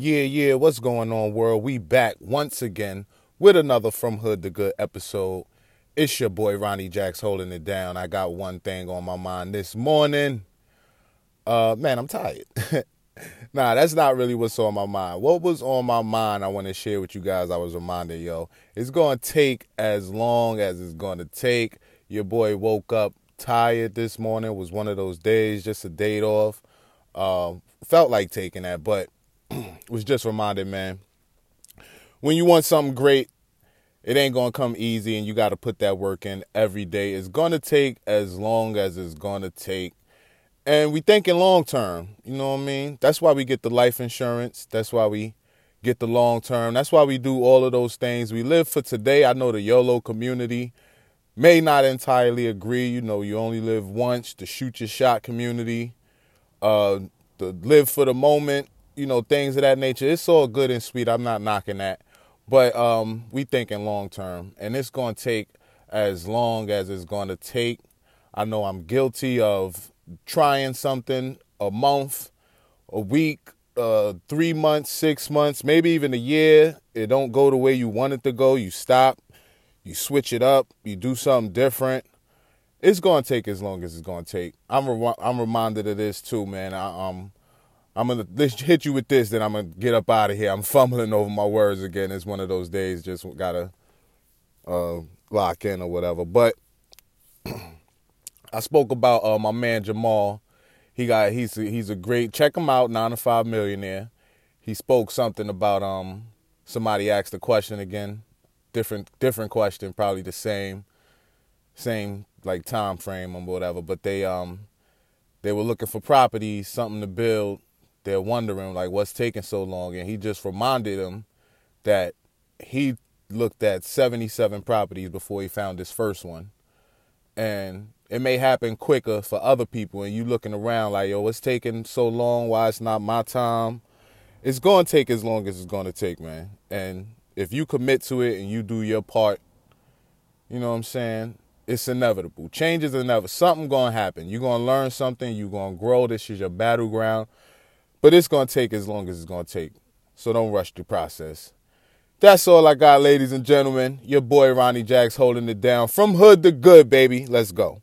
Yeah, yeah, what's going on, world? We back once again with another From Hood to Good episode. It's your boy Ronnie Jacks holding it down. I got one thing on my mind this morning. Uh man, I'm tired. nah, that's not really what's on my mind. What was on my mind I want to share with you guys, I was reminded, yo, it's gonna take as long as it's gonna take. Your boy woke up tired this morning. It was one of those days, just a date off. Uh, felt like taking that, but was just reminded, man, when you want something great, it ain't gonna come easy, and you got to put that work in every day. It's gonna take as long as it's gonna take, and we thinking long term. You know what I mean? That's why we get the life insurance. That's why we get the long term. That's why we do all of those things. We live for today. I know the YOLO community may not entirely agree. You know, you only live once. The shoot your shot community, uh, the live for the moment you know, things of that nature. It's all good and sweet. I'm not knocking that. But um, we thinking long term. And it's going to take as long as it's going to take. I know I'm guilty of trying something a month, a week, uh, three months, six months, maybe even a year. It don't go the way you want it to go. You stop, you switch it up, you do something different. It's going to take as long as it's going to take. I'm re- I'm reminded of this too, man. I, um, I'm gonna hit you with this, then I'm gonna get up out of here. I'm fumbling over my words again. It's one of those days, just gotta uh, lock in or whatever. But I spoke about uh, my man Jamal. He got he's a, he's a great. Check him out, nine to five millionaire. He spoke something about um somebody asked a question again, different different question, probably the same, same like time frame or whatever. But they um they were looking for properties, something to build they're wondering like what's taking so long? And he just reminded them that he looked at 77 properties before he found his first one. And it may happen quicker for other people and you looking around like yo what's taking so long. Why it's not my time? It's going to take as long as it's going to take man. And if you commit to it and you do your part you know what i'm saying? It's inevitable. Change is inevitable. Something going to happen. You're going to learn something. You're going to grow. This is your battleground but it's going to take as long as it's going to take. So don't rush the process. That's all I got, ladies and gentlemen. Your boy Ronnie Jacks holding it down from hood to good, baby. Let's go.